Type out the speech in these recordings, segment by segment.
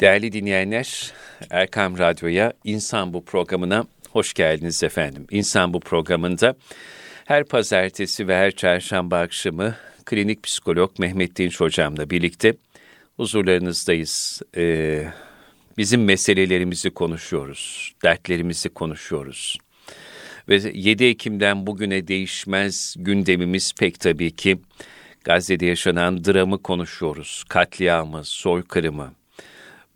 Değerli dinleyenler, Erkam Radyo'ya İnsan Bu programına hoş geldiniz efendim. İnsan Bu programında her pazartesi ve her çarşamba akşamı klinik psikolog Mehmet Dinç hocamla birlikte huzurlarınızdayız. Ee, bizim meselelerimizi konuşuyoruz, dertlerimizi konuşuyoruz. Ve 7 Ekim'den bugüne değişmez gündemimiz pek tabii ki Gazze'de yaşanan dramı konuşuyoruz. Katliamı, soykırımı.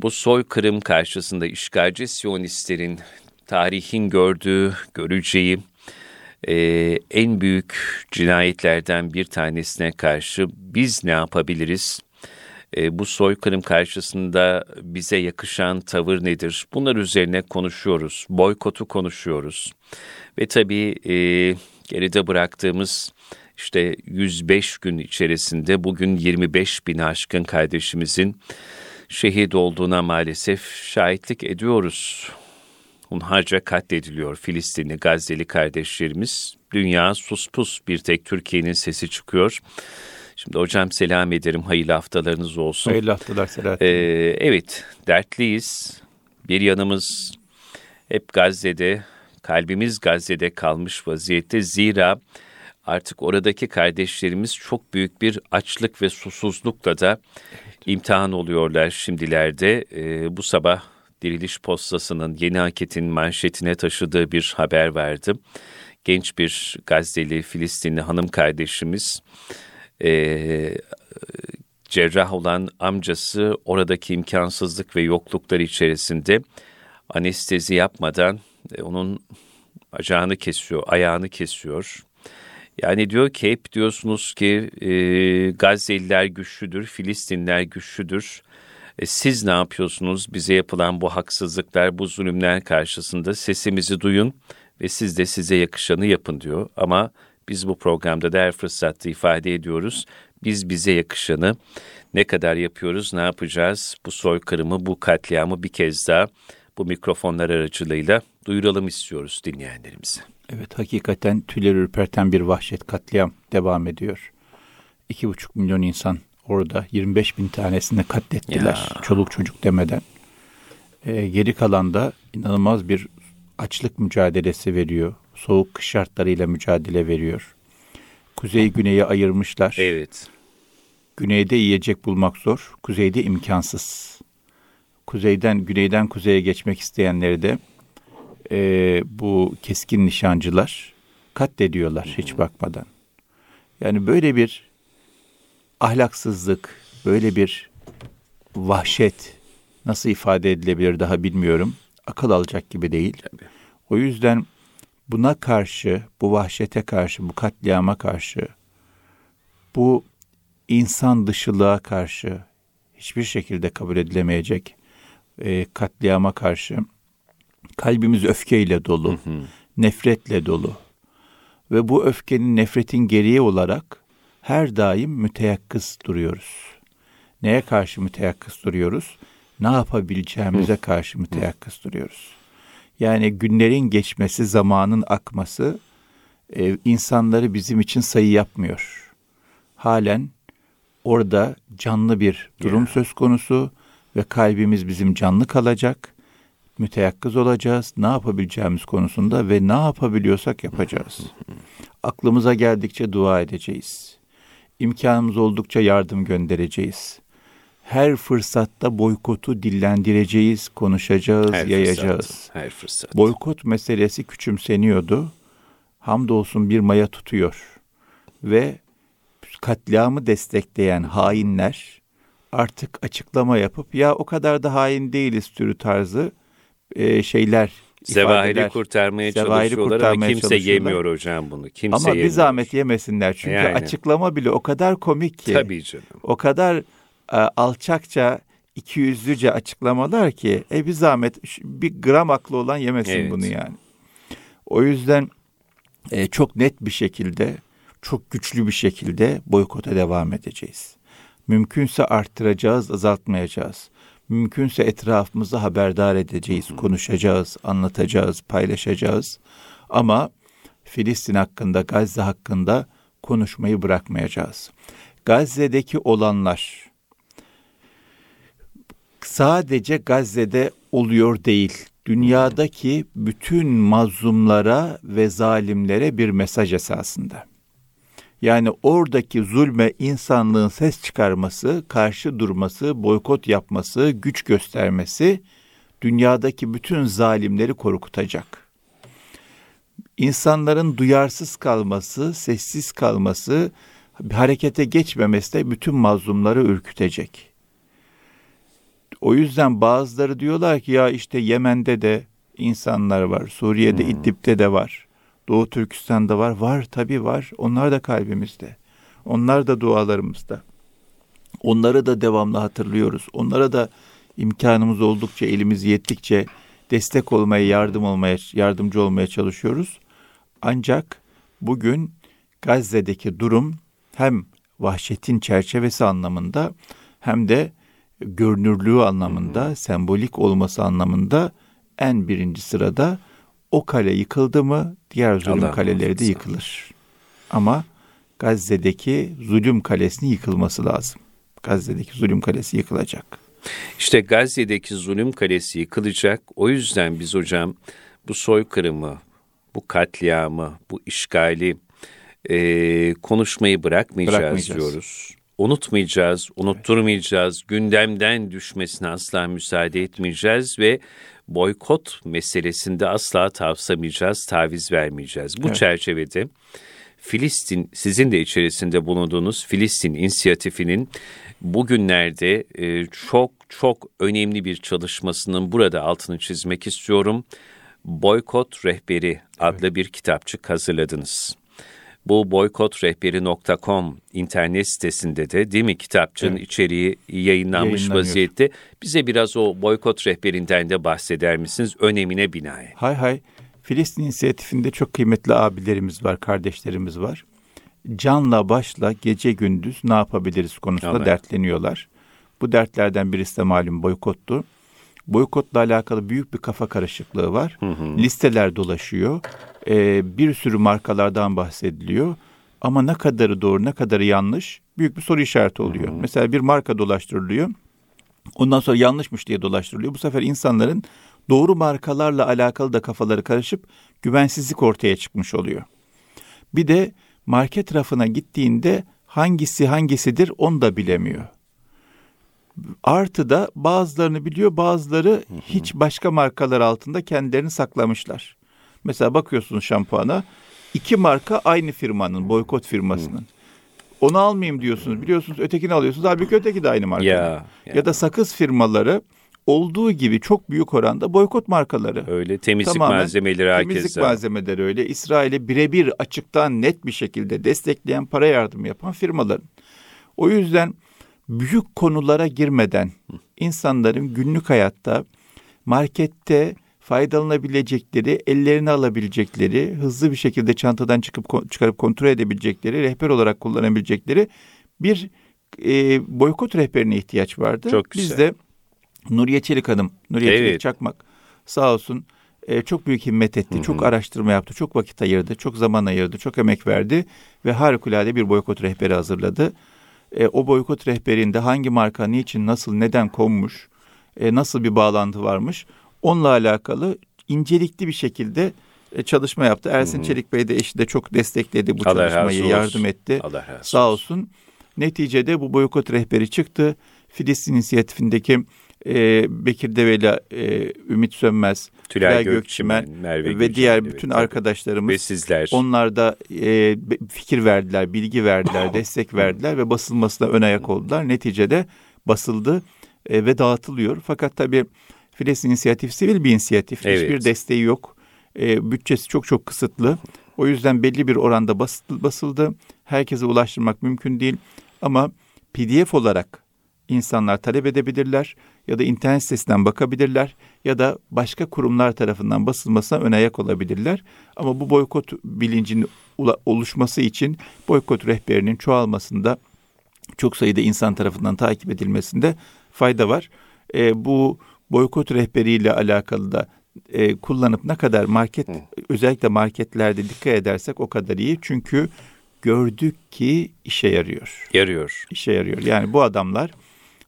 Bu soykırım karşısında işgalci Siyonistlerin tarihin gördüğü, göreceği e, en büyük cinayetlerden bir tanesine karşı biz ne yapabiliriz? E, bu soykırım karşısında bize yakışan tavır nedir? Bunlar üzerine konuşuyoruz. Boykotu konuşuyoruz. Ve tabii e, geride bıraktığımız işte 105 gün içerisinde bugün 25 bin aşkın kardeşimizin şehit olduğuna maalesef şahitlik ediyoruz. Hunharca katlediliyor Filistinli Gazze'li kardeşlerimiz. Dünya sus pus bir tek Türkiye'nin sesi çıkıyor. Şimdi hocam selam ederim. Hayırlı haftalarınız olsun. Hayırlı haftalar Selahattin. Ee, evet, dertliyiz. Bir yanımız hep Gazze'de, kalbimiz Gazze'de kalmış vaziyette. Zira artık oradaki kardeşlerimiz çok büyük bir açlık ve susuzlukla da imtihan oluyorlar şimdilerde. Ee, bu sabah Diriliş Postası'nın Yeni Akit'in manşetine taşıdığı bir haber vardı. Genç bir Gazze'li Filistinli hanım kardeşimiz e, cerrah olan amcası oradaki imkansızlık ve yokluklar içerisinde anestezi yapmadan e, onun bacağını kesiyor, ayağını kesiyor. Yani diyor ki hep diyorsunuz ki e, Gazze'liler güçlüdür, Filistinler güçlüdür. E, siz ne yapıyorsunuz? Bize yapılan bu haksızlıklar, bu zulümler karşısında sesimizi duyun ve siz de size yakışanı yapın diyor. Ama biz bu programda da her fırsatta ifade ediyoruz. Biz bize yakışanı ne kadar yapıyoruz, ne yapacağız? Bu soykırımı, bu katliamı bir kez daha bu mikrofonlar aracılığıyla duyuralım istiyoruz dinleyenlerimize. Evet hakikaten tüyleri ürperten bir vahşet katliam devam ediyor. İki buçuk milyon insan orada 25 bin tanesini katlettiler ya. çoluk çocuk demeden. Ee, geri kalan da inanılmaz bir açlık mücadelesi veriyor. Soğuk kış şartlarıyla mücadele veriyor. Kuzey güneyi ayırmışlar. Evet. Güneyde yiyecek bulmak zor, kuzeyde imkansız. Kuzeyden, güneyden kuzeye geçmek isteyenleri de e, bu keskin nişancılar katlediyorlar hiç bakmadan. Yani böyle bir ahlaksızlık, böyle bir vahşet nasıl ifade edilebilir daha bilmiyorum. Akıl alacak gibi değil. Tabii. O yüzden buna karşı, bu vahşete karşı, bu katliama karşı, bu insan dışılığa karşı hiçbir şekilde kabul edilemeyecek e, katliama karşı kalbimiz öfkeyle dolu, hı hı. nefretle dolu. Ve bu öfkenin, nefretin geriye olarak her daim müteyakkız duruyoruz. Neye karşı müteyakkız duruyoruz? Ne yapabileceğimize karşı müteyakkız duruyoruz. Yani günlerin geçmesi, zamanın akması e, insanları bizim için sayı yapmıyor. Halen orada canlı bir durum yeah. söz konusu ve kalbimiz bizim canlı kalacak. Müteyakkız olacağız. Ne yapabileceğimiz konusunda ve ne yapabiliyorsak yapacağız. Aklımıza geldikçe dua edeceğiz. İmkanımız oldukça yardım göndereceğiz her fırsatta boykotu dillendireceğiz, konuşacağız, her yayacağız. Fırsat, her fırsat. Boykot meselesi küçümseniyordu. Hamdolsun bir maya tutuyor. Ve katliamı destekleyen hainler artık açıklama yapıp ya o kadar da hain değiliz türü tarzı e, şeyler Zevahiri kurtarmaya zevahiri çalışıyorlar kurtarmaya ama kimse yemiyor hocam bunu. Kimse ama yemiyor. bir zahmet yemesinler çünkü yani. açıklama bile o kadar komik ki. Tabii canım. O kadar e, alçakça iki yüzlüce açıklamalar ki e bir zahmet bir gram aklı olan yemesin evet. bunu yani. O yüzden e, çok net bir şekilde çok güçlü bir şekilde boykota devam edeceğiz. Mümkünse arttıracağız, azaltmayacağız. Mümkünse etrafımızı haberdar edeceğiz, konuşacağız, anlatacağız, paylaşacağız. Ama Filistin hakkında, Gazze hakkında konuşmayı bırakmayacağız. Gazze'deki olanlar sadece Gazze'de oluyor değil. Dünyadaki bütün mazlumlara ve zalimlere bir mesaj esasında. Yani oradaki zulme insanlığın ses çıkarması, karşı durması, boykot yapması, güç göstermesi dünyadaki bütün zalimleri korkutacak. İnsanların duyarsız kalması, sessiz kalması, harekete geçmemesi de bütün mazlumları ürkütecek. O yüzden bazıları diyorlar ki ya işte Yemen'de de insanlar var, Suriye'de hmm. İdlib'de de var, Doğu Türkistan'da var. Var tabii var. Onlar da kalbimizde. Onlar da dualarımızda. Onları da devamlı hatırlıyoruz. Onlara da imkanımız oldukça, elimiz yettikçe destek olmaya, yardım olmaya, yardımcı olmaya çalışıyoruz. Ancak bugün Gazze'deki durum hem vahşetin çerçevesi anlamında hem de görünürlüğü anlamında, sembolik olması anlamında en birinci sırada o kale yıkıldı mı diğer zulüm Allah kaleleri de yıkılır. Ama Gazze'deki zulüm kalesinin yıkılması lazım. Gazze'deki zulüm kalesi yıkılacak. İşte Gazze'deki zulüm kalesi yıkılacak. O yüzden biz hocam bu soykırımı, bu katliamı, bu işgali e, konuşmayı bırakmayacağız, bırakmayacağız diyoruz. Unutmayacağız, unutturmayacağız, gündemden düşmesine asla müsaade etmeyeceğiz ve boykot meselesinde asla tavsamayacağız, taviz vermeyeceğiz. Bu evet. çerçevede Filistin, sizin de içerisinde bulunduğunuz Filistin inisiyatifinin bugünlerde e, çok çok önemli bir çalışmasının burada altını çizmek istiyorum. Boykot Rehberi adlı evet. bir kitapçık hazırladınız. Bu boykotrehberi.com internet sitesinde de değil mi kitapçının evet. içeriği yayınlanmış vaziyette. Bize biraz o boykot rehberinden de bahseder misiniz? Önemine binaen. Hay hay. Filistin inisiyatifinde çok kıymetli abilerimiz var, kardeşlerimiz var. Canla başla gece gündüz ne yapabiliriz konusunda evet. dertleniyorlar. Bu dertlerden birisi de malum boykottu. Boykotla alakalı büyük bir kafa karışıklığı var. Hı hı. Listeler dolaşıyor. Ee, bir sürü markalardan bahsediliyor. Ama ne kadarı doğru ne kadarı yanlış büyük bir soru işareti oluyor. Hı hı. Mesela bir marka dolaştırılıyor. Ondan sonra yanlışmış diye dolaştırılıyor. Bu sefer insanların doğru markalarla alakalı da kafaları karışıp güvensizlik ortaya çıkmış oluyor. Bir de market rafına gittiğinde hangisi hangisidir onu da bilemiyor. Artı da bazılarını biliyor, bazıları hiç başka markalar altında kendilerini saklamışlar. Mesela bakıyorsunuz şampuana, iki marka aynı firmanın, boykot firmasının. Onu almayayım diyorsunuz, biliyorsunuz ötekini alıyorsunuz. Halbuki öteki de aynı marka. Ya, ya. ya da sakız firmaları olduğu gibi çok büyük oranda boykot markaları. Öyle temizlik Tamamen, malzemeleri herkese. Temizlik malzemeleri öyle. İsrail'i birebir açıktan net bir şekilde destekleyen para yardımı yapan firmaların. O yüzden büyük konulara girmeden insanların günlük hayatta markette faydalanabilecekleri, ellerine alabilecekleri, hızlı bir şekilde çantadan çıkıp çıkarıp kontrol edebilecekleri, rehber olarak kullanabilecekleri bir e, boykot rehberine ihtiyaç vardı. Çok güzel. Biz de Nuriye Çelik Hanım, Nuriye evet. Çelik Çakmak sağ olsun e, çok büyük himmet etti, Hı-hı. çok araştırma yaptı, çok vakit ayırdı, çok zaman ayırdı, çok emek verdi ve harikulade bir boykot rehberi hazırladı e, o boykot rehberinde hangi marka niçin nasıl neden konmuş e, nasıl bir bağlantı varmış onunla alakalı incelikli bir şekilde e, çalışma yaptı. Ersin Hı-hı. Çelik Bey de eşi de çok destekledi bu Allah çalışmayı yardım etti. Allah Sağ olsun. Neticede bu boykot rehberi çıktı. Filistin inisiyatifindeki e, Bekir Develi, e, Ümit Sönmez, Tülay, Tülay Gökçimen, Merve ve diğer evet, bütün tabii. arkadaşlarımız ve sizler. onlar da e, fikir verdiler, bilgi verdiler, destek verdiler ve basılmasına ön ayak oldular. Neticede basıldı e, ve dağıtılıyor. Fakat tabii Filistin inisiyatif sivil bir inisiyatif. Evet. Hiçbir desteği yok. E, bütçesi çok çok kısıtlı. O yüzden belli bir oranda basıldı. Herkese ulaştırmak mümkün değil. Ama PDF olarak insanlar talep edebilirler ya da internet sitesinden bakabilirler ya da başka kurumlar tarafından basılmasına ön ayak olabilirler. Ama bu boykot bilincinin oluşması için boykot rehberinin çoğalmasında çok sayıda insan tarafından takip edilmesinde fayda var. E, bu boykot rehberiyle alakalı da e, kullanıp ne kadar market Hı. özellikle marketlerde dikkat edersek o kadar iyi. Çünkü gördük ki işe yarıyor. Yarıyor. İşe yarıyor. Yani bu adamlar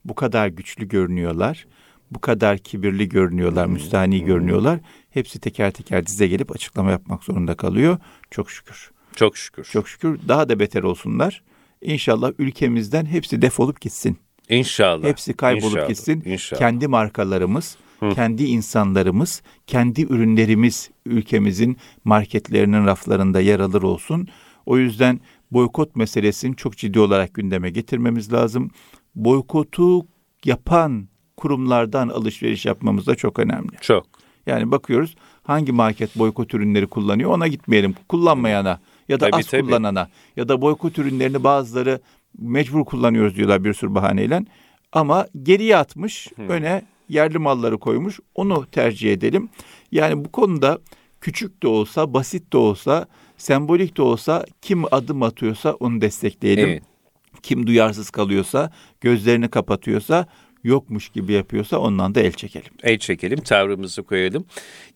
bu kadar güçlü görünüyorlar. bu kadar kibirli görünüyorlar, müstahni görünüyorlar. Hepsi teker teker dize gelip açıklama yapmak zorunda kalıyor. Çok şükür. Çok şükür. Çok şükür daha da beter olsunlar. İnşallah ülkemizden hepsi defolup gitsin. İnşallah. Hepsi kaybolup İnşallah. gitsin. İnşallah. Kendi markalarımız, kendi insanlarımız, kendi ürünlerimiz ülkemizin marketlerinin raflarında yer alır olsun. O yüzden boykot meselesini çok ciddi olarak gündeme getirmemiz lazım. Boykotu yapan kurumlardan alışveriş yapmamız da çok önemli. Çok. Yani bakıyoruz hangi market boykot ürünleri kullanıyor ona gitmeyelim. Kullanmayana ya da Tabii, az tabii. kullanana ya da boykot ürünlerini bazıları mecbur kullanıyoruz diyorlar bir sürü bahaneyle. Ama geriye atmış, öne yerli malları koymuş. Onu tercih edelim. Yani bu konuda küçük de olsa, basit de olsa, sembolik de olsa kim adım atıyorsa onu destekleyelim. Evet. Kim duyarsız kalıyorsa, gözlerini kapatıyorsa, yokmuş gibi yapıyorsa ondan da el çekelim. El çekelim, tavrımızı koyalım.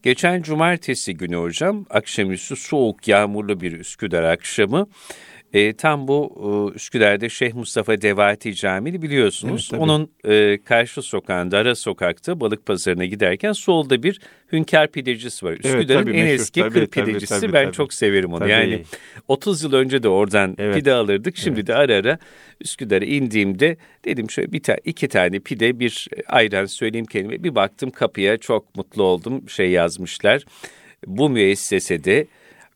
Geçen cumartesi günü hocam, akşamüstü soğuk, yağmurlu bir Üsküdar akşamı. E, tam bu e, Üsküdar'da Şeyh Mustafa Devati Camii biliyorsunuz. Evet, tabii. Onun e, karşı sokağında, ara sokakta balık pazarına giderken solda bir hünkâr pidecisi var. Üsküdar'ın tabii, en meşhur. eski Tabii, kır tabii, pidecisi. tabii, ben tabii. çok severim onu. Tabii. Yani 30 yıl önce de oradan Evet. pide alırdık. Şimdi de ara ara Üsküdar'a indiğimde dedim şöyle bir ta iki tane pide bir ayran söyleyeyim kendime. Bir baktım kapıya çok mutlu oldum. Şey yazmışlar. Bu müessesede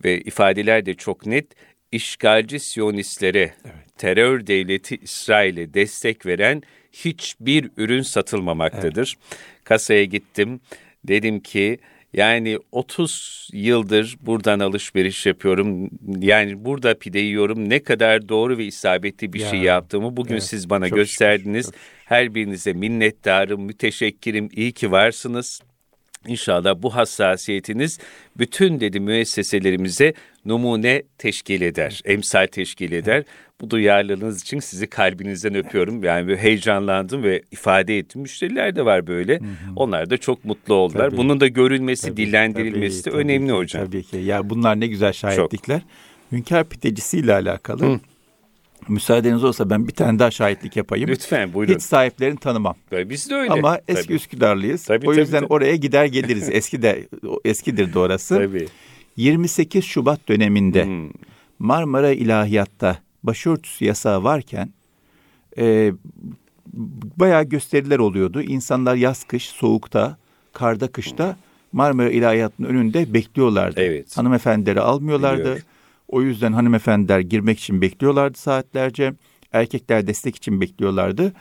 ve ifadeler de çok net işgalci Siyonistlere terör devleti İsrail'e destek veren hiçbir ürün satılmamaktadır. Kasaya gittim. Dedim ki yani 30 yıldır buradan alışveriş yapıyorum. Yani burada pide yiyorum. Ne kadar doğru ve isabetli bir Ya, şey yaptığımı bugün evet, siz bana gösterdiniz. şükür, çok Her birinize minnettarım, müteşekkirim. İyi ki varsınız. İnşallah bu hassasiyetiniz bütün dedi müesseselerimize numune teşkil eder, emsal teşkil eder. Bu duyarlılığınız için sizi kalbinizden öpüyorum. Yani böyle heyecanlandım ve ifade ettim. Müşteriler de var böyle. Onlar da çok mutlu oldular. Tabii. Bunun da görülmesi, Tabii, dillendirilmesi tabii, de tabii önemli ki, hocam. Tabii ki. Ya bunlar ne güzel şahitlikler. Hünkâr pidecisiyle alakalı. Müsaadeniz olsa ben bir tane daha şahitlik yapayım. Lütfen buyurun. Hiç sahiplerini tanımam. Böyle Biz de öyle. Ama eski Tabii. Üsküdarlıyız. Tabii, o tabii, yüzden tabii. oraya gider geliriz. Eski de eskidir de orası. Tabii. 28 Şubat döneminde Hmm. Marmara İlahiyat'ta başörtüsü yasağı varken e, bayağı gösteriler oluyordu. İnsanlar yaz kış soğukta, karda kışta Marmara İlahiyat'ın önünde bekliyorlardı. Evet. Hanımefendileri almıyorlardı. Biliyorum. O yüzden hanımefendiler girmek için bekliyorlardı saatlerce. Erkekler destek için bekliyorlardı.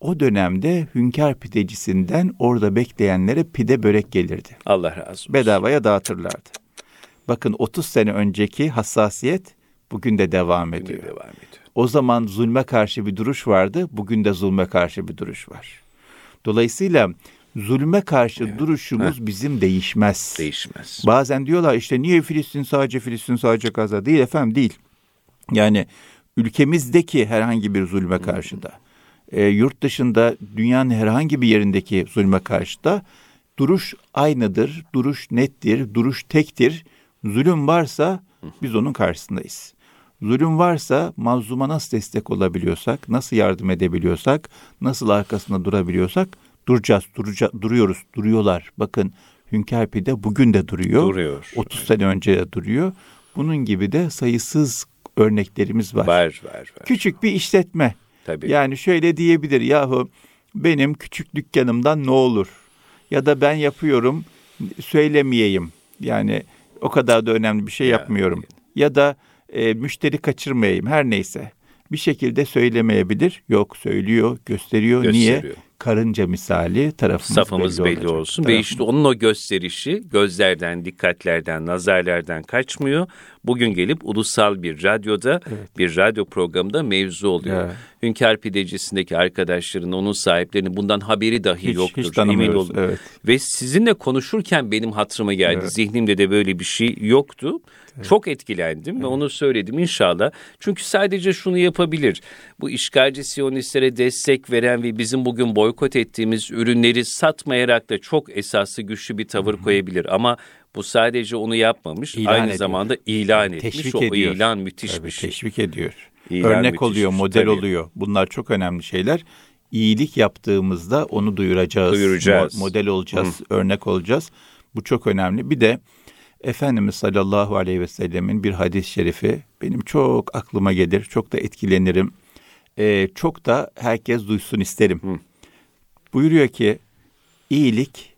O dönemde hünkâr pidecisinden orada bekleyenlere pide börek gelirdi. Allah razı olsun. Bedavaya dağıtırlardı. Bakın 30 sene önceki hassasiyet bugün de devam Bugün de ediyor. devam ediyor. O zaman zulme karşı bir duruş vardı, bugün de zulme karşı bir duruş var. Dolayısıyla zulme karşı duruşumuz bizim değişmez. Değişmez. Bazen diyorlar işte niye Filistin sadece Filistin sadece Gazze değil efendim değil. Yani ülkemizdeki herhangi bir zulme karşı da, e, yurt dışında dünyanın herhangi bir yerindeki zulme karşı da duruş aynıdır, duruş nettir, duruş tektir. Zulüm varsa biz onun karşısındayız. Zulüm varsa mazluma nasıl destek olabiliyorsak, nasıl yardım edebiliyorsak, nasıl arkasında durabiliyorsak duracağız, duraca- duruyoruz, duruyorlar. Bakın Hünkâr Pide bugün de duruyor. Duruyor. 30 sene önce de duruyor. Bunun gibi de sayısız örneklerimiz var. Var var var. Küçük bir işletme. Tabii. Yani şöyle diyebilir yahu benim küçük dükkanımdan ne olur? Ya da ben yapıyorum söylemeyeyim. Yani o kadar da önemli bir şey Ya, yapmıyorum. Ya da e, müşteri kaçırmayayım her neyse. Bir şekilde söylemeyebilir. Yok söylüyor, gösteriyor. Niye? Karınca misali tarafımız Safımız belli, olacak. olsun. Ve Tarafımız- işte onun o gösterişi gözlerden, dikkatlerden, nazarlardan kaçmıyor. Bugün gelip ulusal bir radyoda, bir radyo programında mevzu oluyor. Evet. Hünkâr Pidecisi'ndeki arkadaşların, onun sahiplerinin bundan haberi dahi Hiç- yoktur. hiç tanımıyoruz, evet. Ve sizinle konuşurken benim hatırıma geldi. Evet. Zihnimde de böyle bir şey yoktu. Çok etkilendim ve onu söyledim inşallah. Çünkü sadece şunu yapabilir. Bu işgalci siyonistlere destek veren ve bizim bugün boykot ettiğimiz ürünleri satmayarak da çok esaslı güçlü bir tavır koyabilir. Ama bu sadece onu yapmamış. İlan aynı ediyor. zamanda ilan etmiş. Teşvik o ediyor. ilan müthiş Tabii, bir şey. Teşvik ediyor. İlan Örnek müthiş oluyor, şey, model tabii. oluyor. Bunlar çok önemli şeyler. iyilik yaptığımızda onu duyuracağız. Duyuracağız. Mo- model olacağız, örnek olacağız. Bu çok önemli. Bir de Efendimiz sallallahu aleyhi ve sellemin bir hadis-i şerifi benim çok aklıma gelir, çok da etkilenirim. Ee, çok da herkes duysun isterim. Hı. Buyuruyor ki iyilik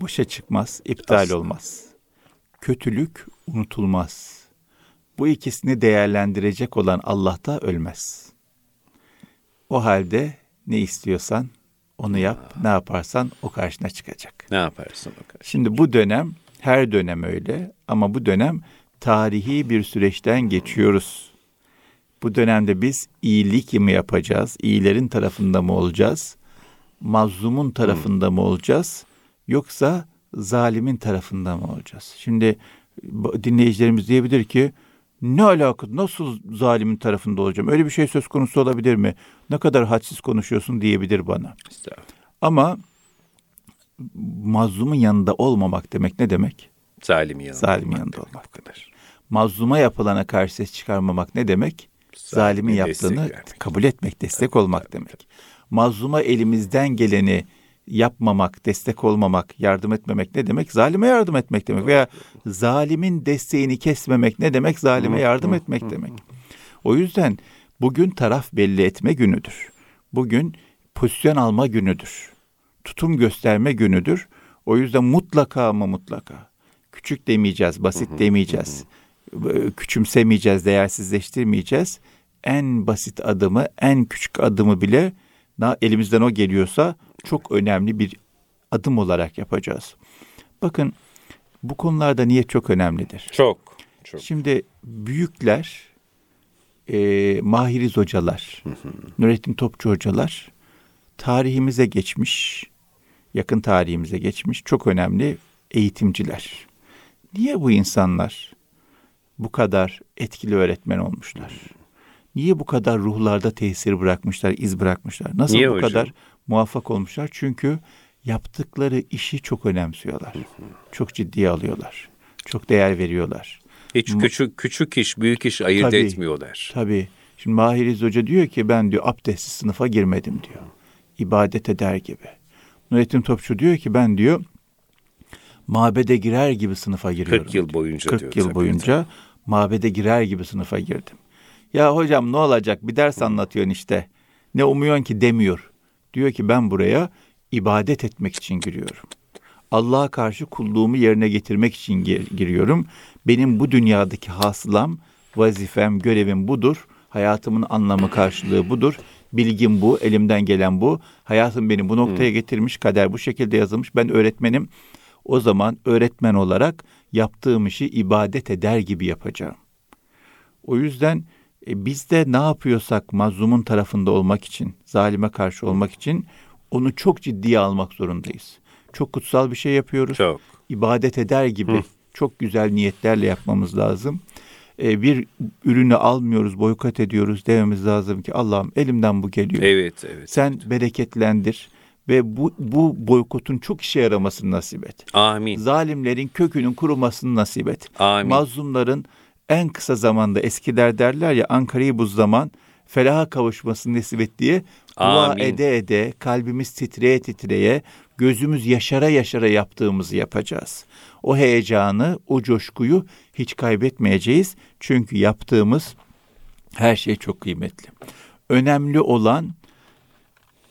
boşa çıkmaz, iptal Asla. olmaz. Kötülük unutulmaz. Bu ikisini değerlendirecek olan Allah da ölmez. O halde ne istiyorsan onu yap, ne yaparsan o karşına çıkacak. Ne yaparsın o kadar? Şimdi bu dönem her dönem öyle ama bu dönem tarihi bir süreçten geçiyoruz. Bu dönemde biz iyilik mi yapacağız? İyilerin tarafında mı olacağız? Mazlumun tarafında mı olacağız? Yoksa zalimin tarafında mı olacağız? Şimdi dinleyicilerimiz diyebilir ki ne alaka nasıl zalimin tarafında olacağım? Öyle bir şey söz konusu olabilir mi? Ne kadar hadsiz konuşuyorsun diyebilir bana. Ama mazlumun yanında olmamak demek ne demek? Zalimin yanında. Zalimin olmak yanında demek olmak. kadar. Mazluma yapılana karşı ses çıkarmamak ne demek? Zalimin yaptığını vermek. kabul etmek, destek olmak demek. Mazluma elimizden geleni yapmamak, destek olmamak, yardım etmemek ne demek? Zalime yardım etmek demek. Veya zalimin desteğini kesmemek ne demek? Zalime yardım etmek demek. O yüzden bugün taraf belli etme günüdür. Bugün pozisyon alma günüdür. Tutum gösterme günüdür. O yüzden mutlaka ama mutlaka küçük demeyeceğiz, basit demeyeceğiz. Ee, Küçümsemeyeceğiz, değersizleştirmeyeceğiz. En basit adımı, en küçük adımı bile elimizden o geliyorsa çok önemli bir adım olarak yapacağız. Bakın bu konularda niyet çok önemlidir. Çok. Çok. Şimdi büyükler, e, Mahiriz hocalar, Nurettin Topçu hocalar tarihimize geçmiş, yakın tarihimize geçmiş çok önemli eğitimciler. Niye bu insanlar bu kadar etkili öğretmen olmuşlar? Niye bu kadar ruhlarda tesir bırakmışlar, iz bırakmışlar? Nasıl Niye bu hocam? kadar muvaffak olmuşlar? Çünkü yaptıkları işi çok önemsiyorlar. Çok ciddiye alıyorlar. Çok değer veriyorlar. Hiç küçük küçük iş, büyük iş ayırt Tabii. etmiyorlar. Tabii. Şimdi Mahiriz Hoca diyor ki ben diyor abdestsiz sınıfa girmedim diyor. İbadet eder gibi. Nurettin Topçu diyor ki ben diyor mabede girer gibi sınıfa giriyorum. 40 yıl boyunca 40 diyor yıl tabii. boyunca mabede girer gibi sınıfa girdim. Ya hocam ne olacak bir ders anlatıyorsun işte. Ne umuyorsun ki demiyor. Diyor ki ben buraya ibadet etmek için giriyorum. Allah'a karşı kulluğumu yerine getirmek için gir- giriyorum. Benim bu dünyadaki hasılam, vazifem, görevim budur. Hayatımın anlamı karşılığı budur. Bilgim bu, elimden gelen bu. Hayatım beni bu noktaya getirmiş, kader bu şekilde yazılmış. Ben öğretmenim. O zaman öğretmen olarak yaptığım işi ibadet eder gibi yapacağım. O yüzden e, biz de ne yapıyorsak mazlumun tarafında olmak için, zalime karşı olmak için onu çok ciddiye almak zorundayız. Çok kutsal bir şey yapıyoruz. Çok. İbadet eder gibi çok güzel niyetlerle yapmamız lazım. E, bir ürünü almıyoruz, boykot ediyoruz dememiz lazım ki Allah'ım elimden bu geliyor. Evet, evet. Sen bereketlendir ve bu, bu boykotun çok işe yaramasını nasip et. Amin. Zalimlerin kökünün kurumasını nasip et. Amin. Mazlumların en kısa zamanda eskiler derler ya Ankara'yı bu zaman felaha kavuşmasını nasip et diye dua ede ede kalbimiz titreye titreye gözümüz yaşara yaşara yaptığımızı yapacağız. O heyecanı, o coşkuyu hiç kaybetmeyeceğiz. Çünkü yaptığımız her şey çok kıymetli. Önemli olan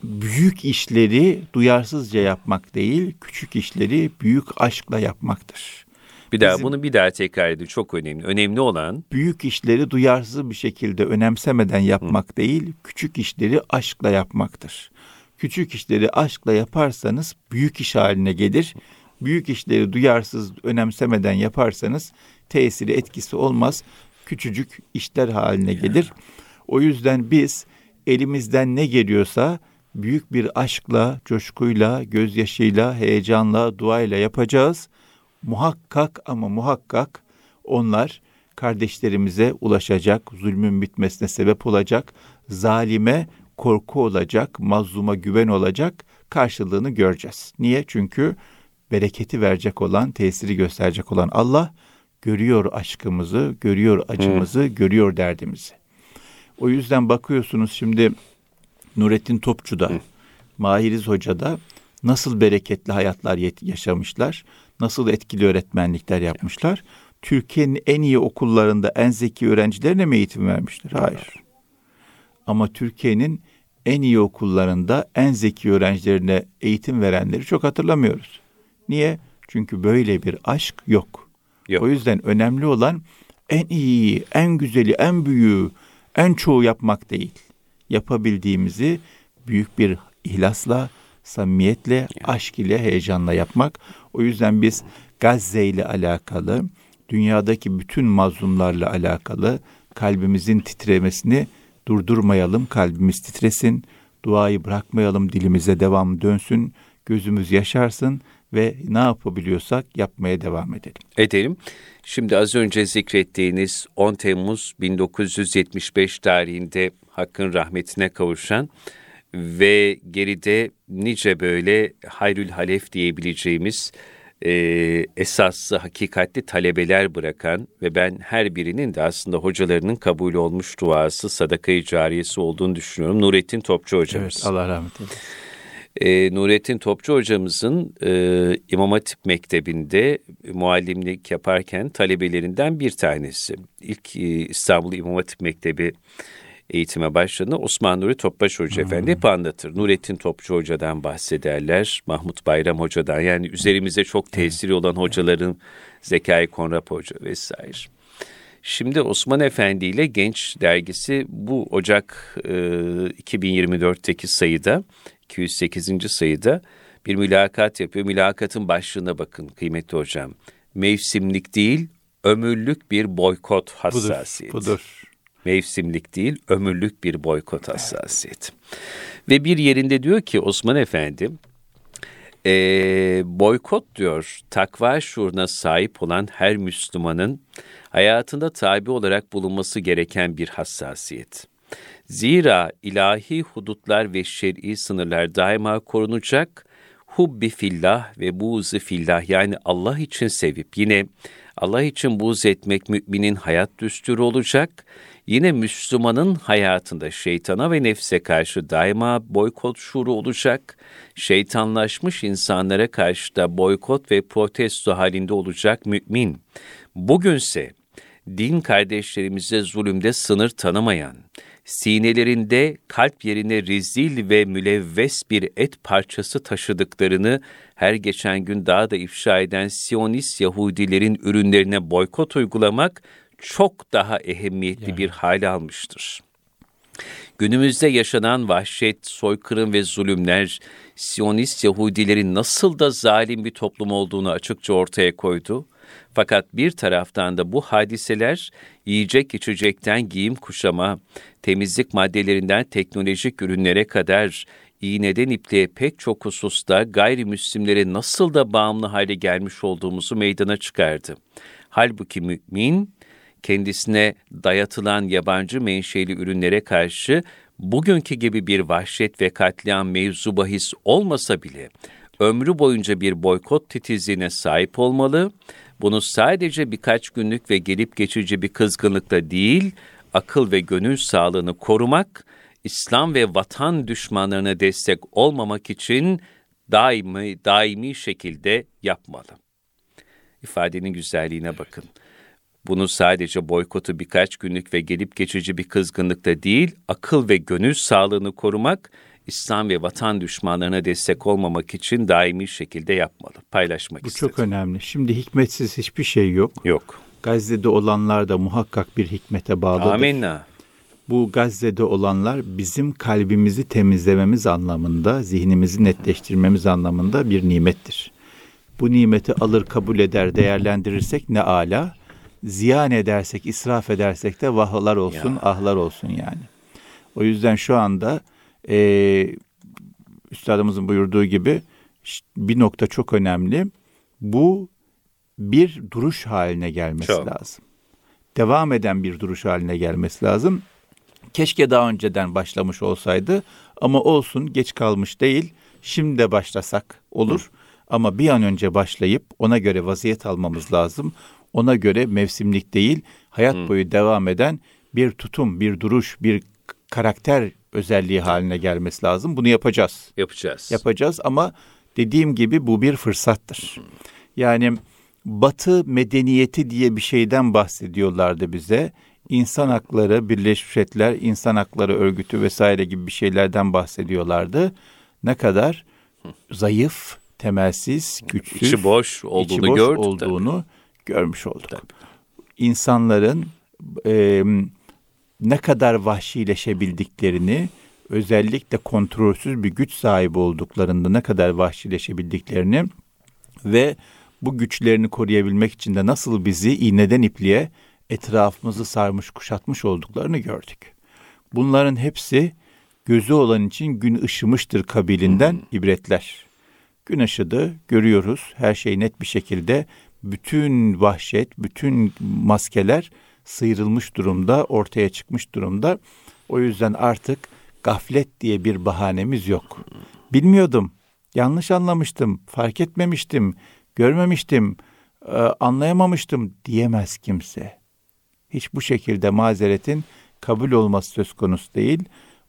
büyük işleri duyarsızca yapmak değil, küçük işleri büyük aşkla yapmaktır. Bir daha Bizim- bunu bir daha tekrar edin. Çok önemli. Önemli olan Büyük işleri duyarsız bir şekilde önemsemeden yapmak değil, küçük işleri aşkla yapmaktır. Küçük işleri aşkla yaparsanız büyük iş haline gelir. Büyük işleri duyarsız, önemsemeden yaparsanız tesiri, etkisi olmaz. Küçücük işler haline gelir. O yüzden biz elimizden ne geliyorsa büyük bir aşkla, coşkuyla, gözyaşıyla, heyecanla, duayla yapacağız. Muhakkak ama muhakkak onlar kardeşlerimize ulaşacak, zulmün bitmesine sebep olacak, zalime korku olacak, mazluma güven olacak, karşılığını göreceğiz. Niye? Çünkü bereketi verecek olan, tesiri gösterecek olan Allah görüyor aşkımızı, görüyor acımızı, görüyor derdimizi. O yüzden bakıyorsunuz şimdi Nurettin Topçu'da Mahiriz Hoca da nasıl bereketli hayatlar yaşamışlar, nasıl etkili öğretmenlikler yapmışlar. Türkiye'nin en iyi okullarında en zeki öğrencilerine mi eğitim vermişler? Hayır. Ama Türkiye'nin en iyi okullarında en zeki öğrencilerine eğitim verenleri çok hatırlamıyoruz. Niye? Çünkü böyle bir aşk yok. Yok. O yüzden önemli olan en iyi, en güzeli, en büyüğü, en çoğu yapmak değil. Yapabildiğimizi büyük bir ihlasla, samimiyetle, aşk ile, heyecanla yapmak. O yüzden biz Gazze ile alakalı, dünyadaki bütün mazlumlarla alakalı kalbimizin titremesini durdurmayalım, kalbimiz titresin, duayı bırakmayalım, dilimize devam dönsün, gözümüz yaşarsın ve ne yapabiliyorsak yapmaya devam edelim. Edelim. Şimdi az önce zikrettiğiniz 10 Temmuz 1975 tarihinde Hakk'ın rahmetine kavuşan ve geride nice böyle hayrül halef diyebileceğimiz e, esaslı, hakikatli talebeler bırakan ve ben her birinin de aslında hocalarının kabul olmuş duası, sadakayı cariyesi olduğunu düşünüyorum. Nurettin Topçu hocamız. Evet, Allah rahmet eylesin. E, Nurettin Topçu hocamızın e, İmam Hatip Mektebi'nde muallimlik yaparken talebelerinden bir tanesi. İlk e, İstanbul İmam Hatip Mektebi eğitime başladığında Osman Nuri Topbaş Hoca hmm. Efendi hep anlatır. Nurettin Topçu Hoca'dan bahsederler, Mahmut Bayram Hoca'dan yani üzerimize çok tesiri olan hocaların Zekai Konrap Hoca vesaire. Şimdi Osman Efendi ile Genç dergisi bu Ocak e, 2024'teki sayıda 208. sayıda bir mülakat yapıyor. Mülakatın başlığına bakın kıymetli hocam. Mevsimlik değil, ömürlük bir boykot hassasiyeti. Budur, budur. Mevsimlik değil, ömürlük bir boykot hassasiyeti. Ve bir yerinde diyor ki Osman Efendi, e, boykot diyor, takva şuuruna sahip olan her Müslümanın hayatında tabi olarak bulunması gereken bir hassasiyet. Zira ilahi hudutlar ve şer'i sınırlar daima korunacak. Hubbi fillah ve buğzu fillah yani Allah için sevip yine Allah için buğz etmek müminin hayat düsturu olacak. Yine Müslümanın hayatında şeytana ve nefse karşı daima boykot şuuru olacak. Şeytanlaşmış insanlara karşı da boykot ve protesto halinde olacak mümin. Bugünse din kardeşlerimize zulümde sınır tanımayan, sinelerinde kalp yerine rezil ve mülevves bir et parçası taşıdıklarını her geçen gün daha da ifşa eden Siyonist Yahudilerin ürünlerine boykot uygulamak çok daha ehemmiyetli yani. bir hale almıştır. Günümüzde yaşanan vahşet, soykırım ve zulümler Siyonist Yahudilerin nasıl da zalim bir toplum olduğunu açıkça ortaya koydu. Fakat bir taraftan da bu hadiseler yiyecek içecekten giyim kuşama, temizlik maddelerinden teknolojik ürünlere kadar iğneden ipliğe pek çok hususta gayrimüslimlere nasıl da bağımlı hale gelmiş olduğumuzu meydana çıkardı. Halbuki mümin, kendisine dayatılan yabancı menşeli ürünlere karşı bugünkü gibi bir vahşet ve katliam mevzu bahis olmasa bile ömrü boyunca bir boykot titizliğine sahip olmalı bunu sadece birkaç günlük ve gelip geçici bir kızgınlıkla değil, akıl ve gönül sağlığını korumak, İslam ve vatan düşmanlarına destek olmamak için daimi, daimi şekilde yapmalı. İfadenin güzelliğine bakın. Bunu sadece boykotu birkaç günlük ve gelip geçici bir kızgınlıkta değil, akıl ve gönül sağlığını korumak, İslam ve vatan düşmanlarına destek olmamak için daimi şekilde yapmalı, paylaşmak Bu istedim. çok önemli. Şimdi hikmetsiz hiçbir şey yok. Yok. Gazze'de olanlar da muhakkak bir hikmete bağlıdır. Amenna. Bu Gazze'de olanlar bizim kalbimizi temizlememiz anlamında, zihnimizi netleştirmemiz anlamında bir nimettir. Bu nimeti alır, kabul eder, değerlendirirsek ne ala, ziyan edersek, israf edersek de vahlar olsun, ya. ahlar olsun yani. O yüzden şu anda e, üstadımızın buyurduğu gibi bir nokta çok önemli. Bu bir duruş haline gelmesi çok. lazım. Devam eden bir duruş haline gelmesi lazım. Keşke daha önceden başlamış olsaydı ama olsun geç kalmış değil. Şimdi de başlasak olur. Hı. Ama bir an önce başlayıp ona göre vaziyet almamız lazım. Ona göre mevsimlik değil, hayat Hı. boyu devam eden bir tutum, bir duruş, bir karakter özelliği haline gelmesi lazım. Bunu yapacağız. Yapacağız. Yapacağız ama dediğim gibi bu bir fırsattır. Yani Batı medeniyeti diye bir şeyden bahsediyorlardı bize. İnsan hakları, Birleşmiş Milletler İnsan Hakları Örgütü vesaire gibi bir şeylerden bahsediyorlardı. Ne kadar zayıf, temelsiz, güçsüz, içi boş olduğunu içi boş gördük olduğunu tabii. görmüş olduk. Tabii. İnsanların e, ne kadar vahşileşebildiklerini, özellikle kontrolsüz bir güç sahibi olduklarında ne kadar vahşileşebildiklerini ve bu güçlerini koruyabilmek için de nasıl bizi iğneden ipliğe etrafımızı sarmış kuşatmış olduklarını gördük. Bunların hepsi gözü olan için gün ışımıştır kabilinden hmm. ibretler. Gün ışıdı, görüyoruz her şey net bir şekilde. Bütün vahşet, bütün maskeler sıyrılmış durumda, ortaya çıkmış durumda. O yüzden artık gaflet diye bir bahanemiz yok. Bilmiyordum, yanlış anlamıştım, fark etmemiştim, görmemiştim, e, anlayamamıştım diyemez kimse. Hiç bu şekilde mazeretin kabul olması söz konusu değil.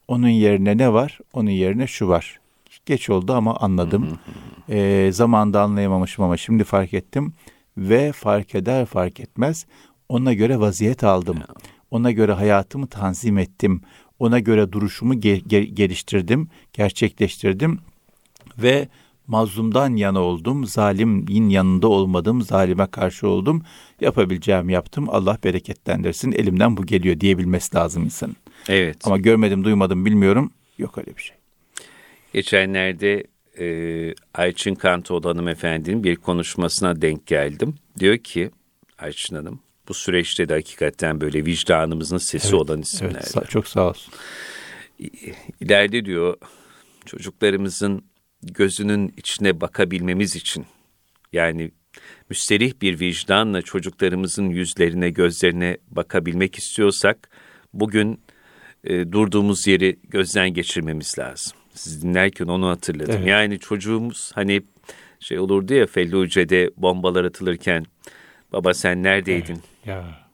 Onun yerine ne var? Onun yerine şu var. Geç oldu ama anladım. e, zamanda anlayamamışım ama şimdi fark ettim. Ve fark eder fark etmez ona göre vaziyet aldım. Ona göre hayatımı tanzim ettim. Ona göre duruşumu ge- ge- geliştirdim, gerçekleştirdim. Ve mazlumdan yana oldum, zalimin yanında olmadım, zalime karşı oldum. Yapabileceğimi yaptım, Allah bereketlendirsin, elimden bu geliyor diyebilmesi lazım insanın. Evet. Ama görmedim, duymadım, bilmiyorum, yok öyle bir şey. Geçenlerde e, Ayçin Kantoğlu hanımefendinin bir konuşmasına denk geldim. Diyor ki Ayçin Hanım, bu süreçte de hakikaten böyle vicdanımızın sesi evet, olan isimlerden. Evet, çok sağ olsun. İleride diyor çocuklarımızın gözünün içine bakabilmemiz için yani müsterih bir vicdanla çocuklarımızın yüzlerine, gözlerine bakabilmek istiyorsak bugün e, durduğumuz yeri gözden geçirmemiz lazım. Siz dinlerken onu hatırladım. Evet. Yani çocuğumuz hani şey olurdu ya Felluce'de bombalar atılırken baba sen neredeydin? Evet. Ya.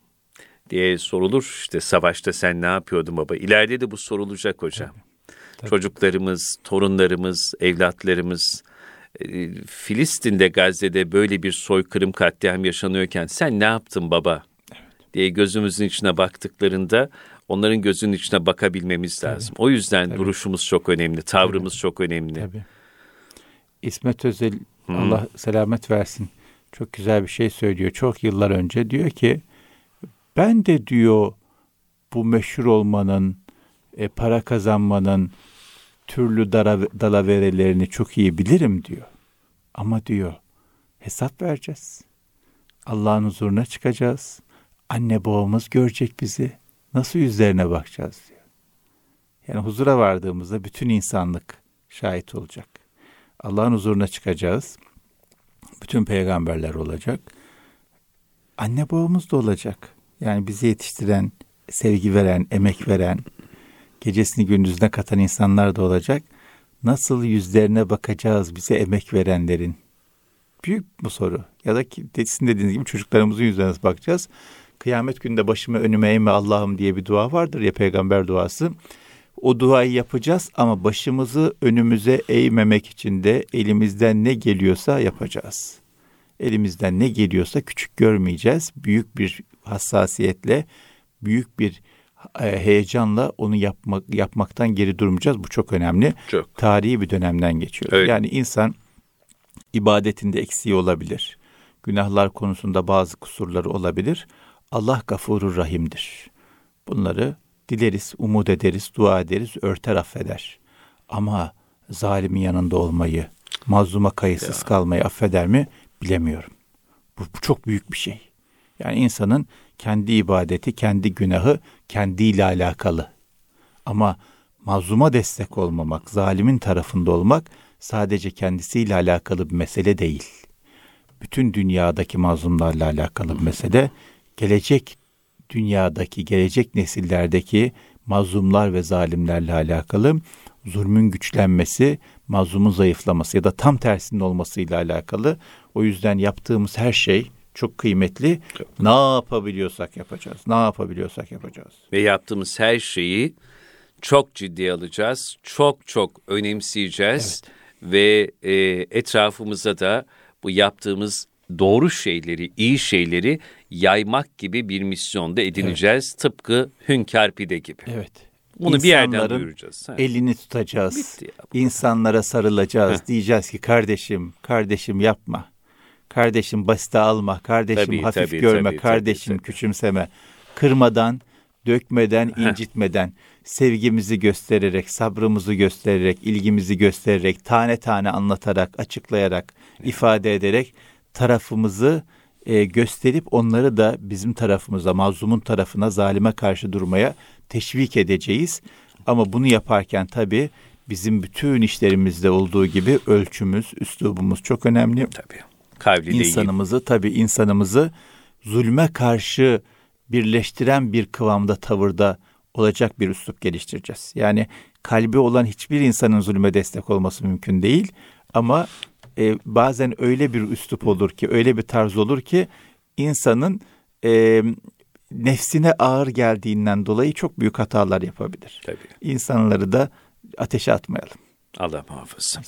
diye sorulur. İşte savaşta sen ne yapıyordun baba? İleride de bu sorulacak hocam. Tabii. Çocuklarımız, torunlarımız, evlatlarımız e, Filistin'de, Gazze'de böyle bir soykırım katliam yaşanıyorken sen ne yaptın baba? Evet. diye gözümüzün içine baktıklarında onların gözünün içine bakabilmemiz lazım. Tabii. O yüzden Tabii. duruşumuz çok önemli, tavrımız Tabii. çok önemli. Tabii. İsmet Özel hmm. Allah selamet versin. Çok güzel bir şey söylüyor. Çok yıllar önce diyor ki ben de diyor bu meşhur olmanın, e, para kazanmanın, türlü dara, dalaverelerini çok iyi bilirim diyor. Ama diyor hesap vereceğiz. Allah'ın huzuruna çıkacağız. Anne babamız görecek bizi. Nasıl yüzlerine bakacağız diyor. Yani huzura vardığımızda bütün insanlık şahit olacak. Allah'ın huzuruna çıkacağız. Bütün peygamberler olacak. Anne babamız da olacak. Yani bizi yetiştiren, sevgi veren, emek veren, gecesini gündüzüne katan insanlar da olacak. Nasıl yüzlerine bakacağız bize emek verenlerin? Büyük bu soru. Ya da sizin dediğiniz gibi çocuklarımızın yüzlerine bakacağız. Kıyamet günde başımı önüme eğme Allah'ım diye bir dua vardır ya peygamber duası. O duayı yapacağız ama başımızı önümüze eğmemek için de elimizden ne geliyorsa yapacağız. Elimizden ne geliyorsa küçük görmeyeceğiz. Büyük bir hassasiyetle, büyük bir e, heyecanla onu yapmak yapmaktan geri durmayacağız. Bu çok önemli. Çok. Tarihi bir dönemden geçiyoruz. Evet. Yani insan ibadetinde eksiği olabilir. Günahlar konusunda bazı kusurları olabilir. Allah gafurur rahimdir. Bunları dileriz, umut ederiz, dua ederiz, örter affeder. Ama zalimin yanında olmayı, mazluma kayıtsız ya. kalmayı affeder mi bilemiyorum. Bu, bu çok büyük bir şey. Yani insanın kendi ibadeti, kendi günahı kendiyle alakalı. Ama mazluma destek olmamak, zalimin tarafında olmak sadece kendisiyle alakalı bir mesele değil. Bütün dünyadaki mazlumlarla alakalı bir mesele. Gelecek dünyadaki, gelecek nesillerdeki mazlumlar ve zalimlerle alakalı zulmün güçlenmesi, mazlumun zayıflaması ya da tam tersinin olmasıyla alakalı. O yüzden yaptığımız her şey çok kıymetli. Evet. Ne yapabiliyorsak yapacağız. Ne yapabiliyorsak yapacağız. Ve yaptığımız her şeyi çok ciddiye alacağız. Çok çok önemseyeceğiz. Ve e, etrafımıza da bu yaptığımız doğru şeyleri, iyi şeyleri yaymak gibi bir misyonda edineceğiz. Tıpkı Hünkar Pide gibi. Evet. Bunu bir yerden İnsanların duyuracağız. Ha. Elini tutacağız. İnsanlara sarılacağız. Diyeceğiz ki kardeşim, kardeşim yapma. Kardeşim basite alma. Kardeşim Tabii, hafif tabii, görme. tabii, kardeşim tabii, küçümseme. Kırmadan, dökmeden, incitmeden, sevgimizi göstererek, sabrımızı göstererek, ilgimizi göstererek, tane tane anlatarak, açıklayarak, ifade ederek tarafımızı e, gösterip onları da bizim tarafımıza, mazlumun tarafına, zalime karşı durmaya teşvik edeceğiz. Ama bunu yaparken tabii bizim bütün işlerimizde olduğu gibi ölçümüz, üslubumuz çok önemli. Tabii. İlgili. İnsanımızı tabii insanımızı zulme karşı birleştiren bir kıvamda tavırda olacak bir üslup geliştireceğiz. Yani kalbi olan hiçbir insanın zulme destek olması mümkün değil. Ama e, bazen öyle bir üslup olur ki, öyle bir tarz olur ki insanın e, nefsine ağır geldiğinden dolayı çok büyük hatalar yapabilir. Tabii. İnsanları da ateşe atmayalım. Allah muhafaza.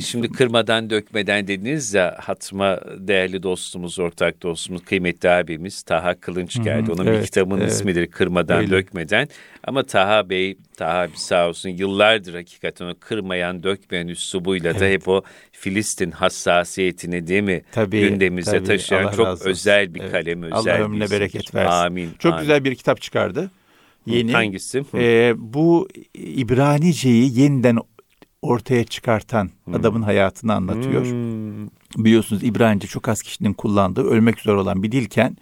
Şimdi kırmadan dökmeden dediniz ya hatma değerli dostumuz, ortak dostumuz, kıymetli abimiz Taha Kılınç geldi. Onun bir evet, kitabının evet. ismidir Kırmadan Öyle. Dökmeden. Ama Taha Bey, Taha abi sağ olsun yıllardır hakikaten o kırmayan dökmeyen üslubuyla da hep o Filistin hassasiyetini değil mi Tabii, gündemimize tabii. taşıyan Allah çok özel bir Evet. kalem, özel Allah bir ömrüne bereket versin. Amin. Çok amin. güzel bir kitap çıkardı. Yeni. Hangisi? Ee, bu İbranice'yi yeniden ortaya çıkartan adamın hayatını anlatıyor. Hmm. Biliyorsunuz İbranice çok az kişinin kullandığı, ölmek üzere olan bir dilken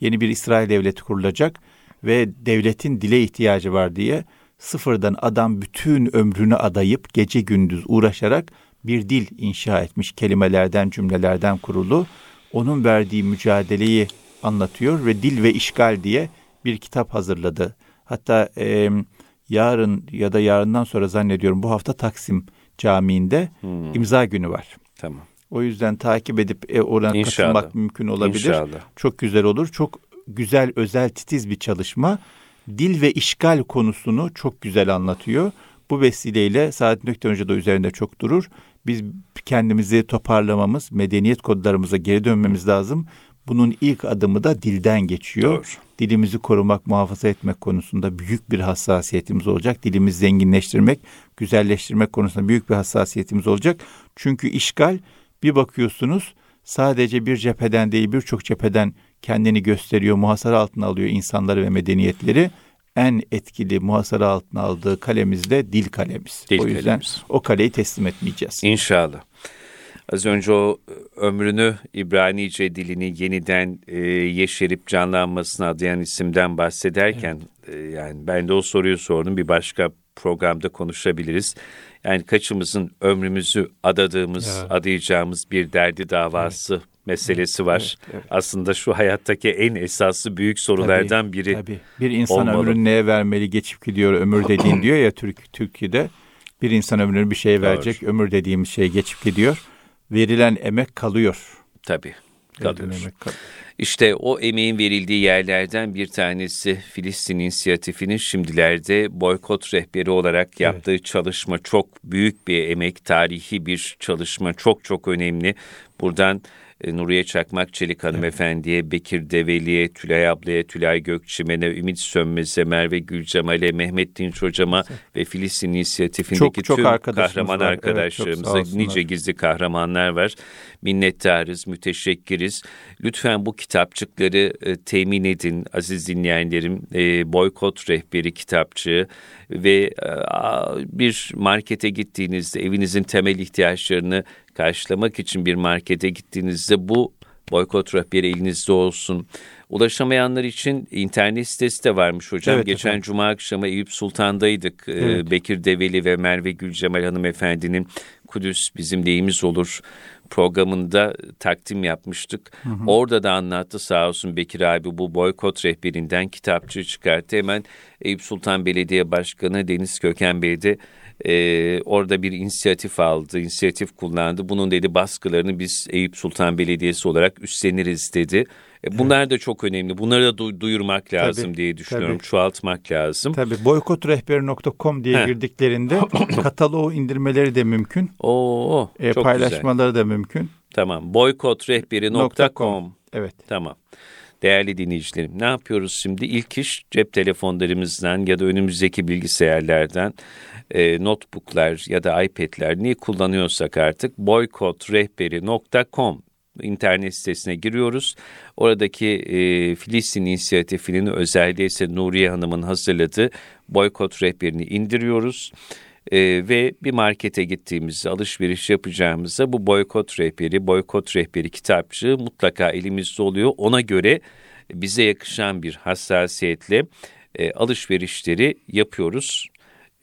yeni bir İsrail devleti kurulacak ve devletin dile ihtiyacı var diye sıfırdan adam bütün ömrünü adayıp gece gündüz uğraşarak bir dil inşa etmiş kelimelerden cümlelerden kurulu. Onun verdiği mücadeleyi anlatıyor ve Dil ve İşgal diye bir kitap hazırladı. Hatta e, yarın ya da yarından sonra zannediyorum bu hafta Taksim Camii'nde imza günü var. Tamam. O yüzden takip edip e, oraya İnşallah. katılmak mümkün olabilir. İnşallah. Çok güzel olur. Çok güzel, özel, titiz bir çalışma. Dil ve işgal konusunu çok güzel anlatıyor. Bu vesileyle Saadettin Ökten Hoca da üzerinde çok durur. Biz kendimizi toparlamamız, medeniyet kodlarımıza geri dönmemiz lazım. Bunun ilk adımı da dilden geçiyor. Doğru. Dilimizi korumak, muhafaza etmek konusunda büyük bir hassasiyetimiz olacak. Dilimizi zenginleştirmek, güzelleştirmek konusunda büyük bir hassasiyetimiz olacak. Çünkü işgal bir bakıyorsunuz sadece bir cepheden değil birçok cepheden kendini gösteriyor, muhasara altına alıyor insanları ve medeniyetleri. En etkili muhasara altına aldığı kalemiz de dil kalemiz. Dil o yüzden kalemiz. o kaleyi teslim etmeyeceğiz. İnşallah. Az önce o ömrünü İbranice dilini yeniden e, yeşerip canlanmasına adayan isimden bahsederken e, yani ben de o soruyu sordum bir başka programda konuşabiliriz. Yani kaçımızın ömrümüzü adadığımız, Evet. adayacağımız bir derdi davası meselesi var. Evet, evet. Aslında şu hayattaki en esaslı büyük sorulardan Tabii, biri. Tabii. Bir insan olmalı. ömrünü neye vermeli geçip gidiyor ömür dediğin diyor ya Türk Türkiye'de. Bir insan ömrünü bir şeye verecek ömür dediğimiz şey geçip gidiyor. Verilen emek kalıyor. Tabii. Kalıyor. emek kalıyor. İşte o emeğin verildiği yerlerden bir tanesi Filistin İnisiyatifi'nin şimdilerde boykot rehberi olarak yaptığı çalışma çok büyük bir emek, tarihi bir çalışma, çok çok önemli. Buradan e, Nuriye Çakmak Çelik hanımefendiye, Bekir Develi'ye, Tülay ablaya, Tülay Gökçimen'e, Ümit Sönmez'e, Merve Gülcemal'e, Mehmet Dinç hocama ve Filistin İnisiyatifi'ndeki Çok- çok tüm kahraman var. Evet, arkadaşlarımıza olsunlar. nice gizli kahramanlar var. Minnettarız, müteşekkiriz. Lütfen bu kitapçıkları e, temin edin aziz dinleyenlerim. E, Boykot Rehberi kitapçığı ve e, bir markete gittiğinizde evinizin temel ihtiyaçlarını karşılamak için bir markete gittiğinizde bu boykot rehberi elinizde olsun. Ulaşamayanlar için internet sitesi de varmış hocam. Evet Geçen efendim. cuma akşamı Eyüp Sultan'daydık. Ee, Evet. Bekir Develi ve Merve Gülcemal hanımefendinin Kudüs bizim deyimiz olur programında takdim yapmıştık. Orada da anlattı sağ olsun Bekir abi bu boykot rehberinden kitapçı çıkarttı. Hemen Eyüp Sultan Belediye Başkanı Deniz Köken Bey de e, orada bir inisiyatif aldı, inisiyatif kullandı. Bunun dedi baskılarını biz Eyüp Sultan Belediyesi olarak üstleniriz dedi. E, bunlar evet. da çok önemli. Bunları da du- duyurmak lazım tabii, diye düşünüyorum. Tabii. Çoğaltmak lazım. Tabii boykotrehberi.com diye Heh. girdiklerinde kataloğu indirmeleri de mümkün. Oo, e, çok paylaşmaları güzel. da mümkün. Tamam. boykotrehberi.com. Evet. Tamam. Değerli dinleyicilerim ne yapıyoruz şimdi? İlk iş cep telefonlarımızdan ya da önümüzdeki bilgisayarlardan e, notebooklar ya da iPad'ler neyi kullanıyorsak artık boykotrehberi.com internet sitesine giriyoruz. Oradaki e, Filistin inisiyatifinin özelliği ise Nuriye Hanım'ın hazırladığı boykot rehberini indiriyoruz. E, ve bir markete gittiğimizde alışveriş yapacağımızda bu boykot rehberi, boykot rehberi kitapçığı mutlaka elimizde oluyor. Ona göre bize yakışan bir hassasiyetle e, alışverişleri yapıyoruz.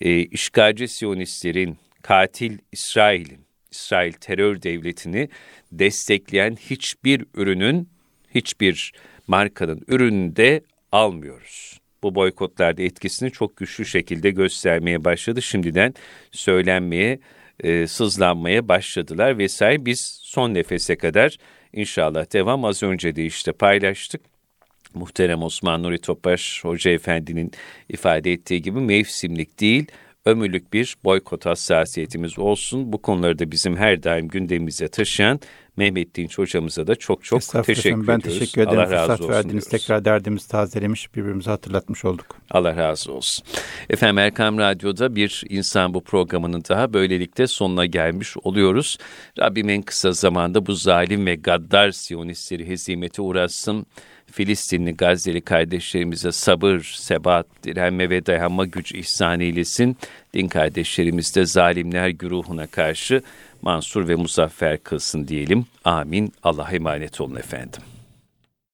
E, işgalci Siyonistlerin, katil İsrail'in, İsrail terör devletini destekleyen hiçbir ürünün, hiçbir markanın ürününü de almıyoruz. Bu boykotlarda etkisini çok güçlü şekilde göstermeye başladı. Şimdiden söylenmeye, e, sızlanmaya başladılar vesaire. Biz son nefese kadar inşallah devam az önce de işte paylaştık. Muhterem Osman Nuri Topaş Hoca Efendi'nin ifade ettiği gibi mevsimlik değil, ömürlük bir boykot hassasiyetimiz olsun. Bu konuları da bizim her daim gündemimize taşıyan Mehmet Dinç hocamıza da çok çok teşekkür ediyoruz. Ben teşekkür ederim. Allah Fırsat razı olsun verdiniz. Diyoruz. Tekrar derdimizi tazelemiş, birbirimizi hatırlatmış olduk. Allah razı olsun. Efendim Erkam Radyo'da bir insan bu programının daha böylelikle sonuna gelmiş oluyoruz. Rabbim en kısa zamanda bu zalim ve gaddar siyonistleri hezimete uğratsın. Filistinli Gazze'li kardeşlerimize sabır, sebat, direnme ve dayanma gücü ihsan eylesin. Din kardeşlerimiz de zalimler güruhuna karşı mansur ve muzaffer kılsın diyelim. Amin. Allah'a emanet olun efendim.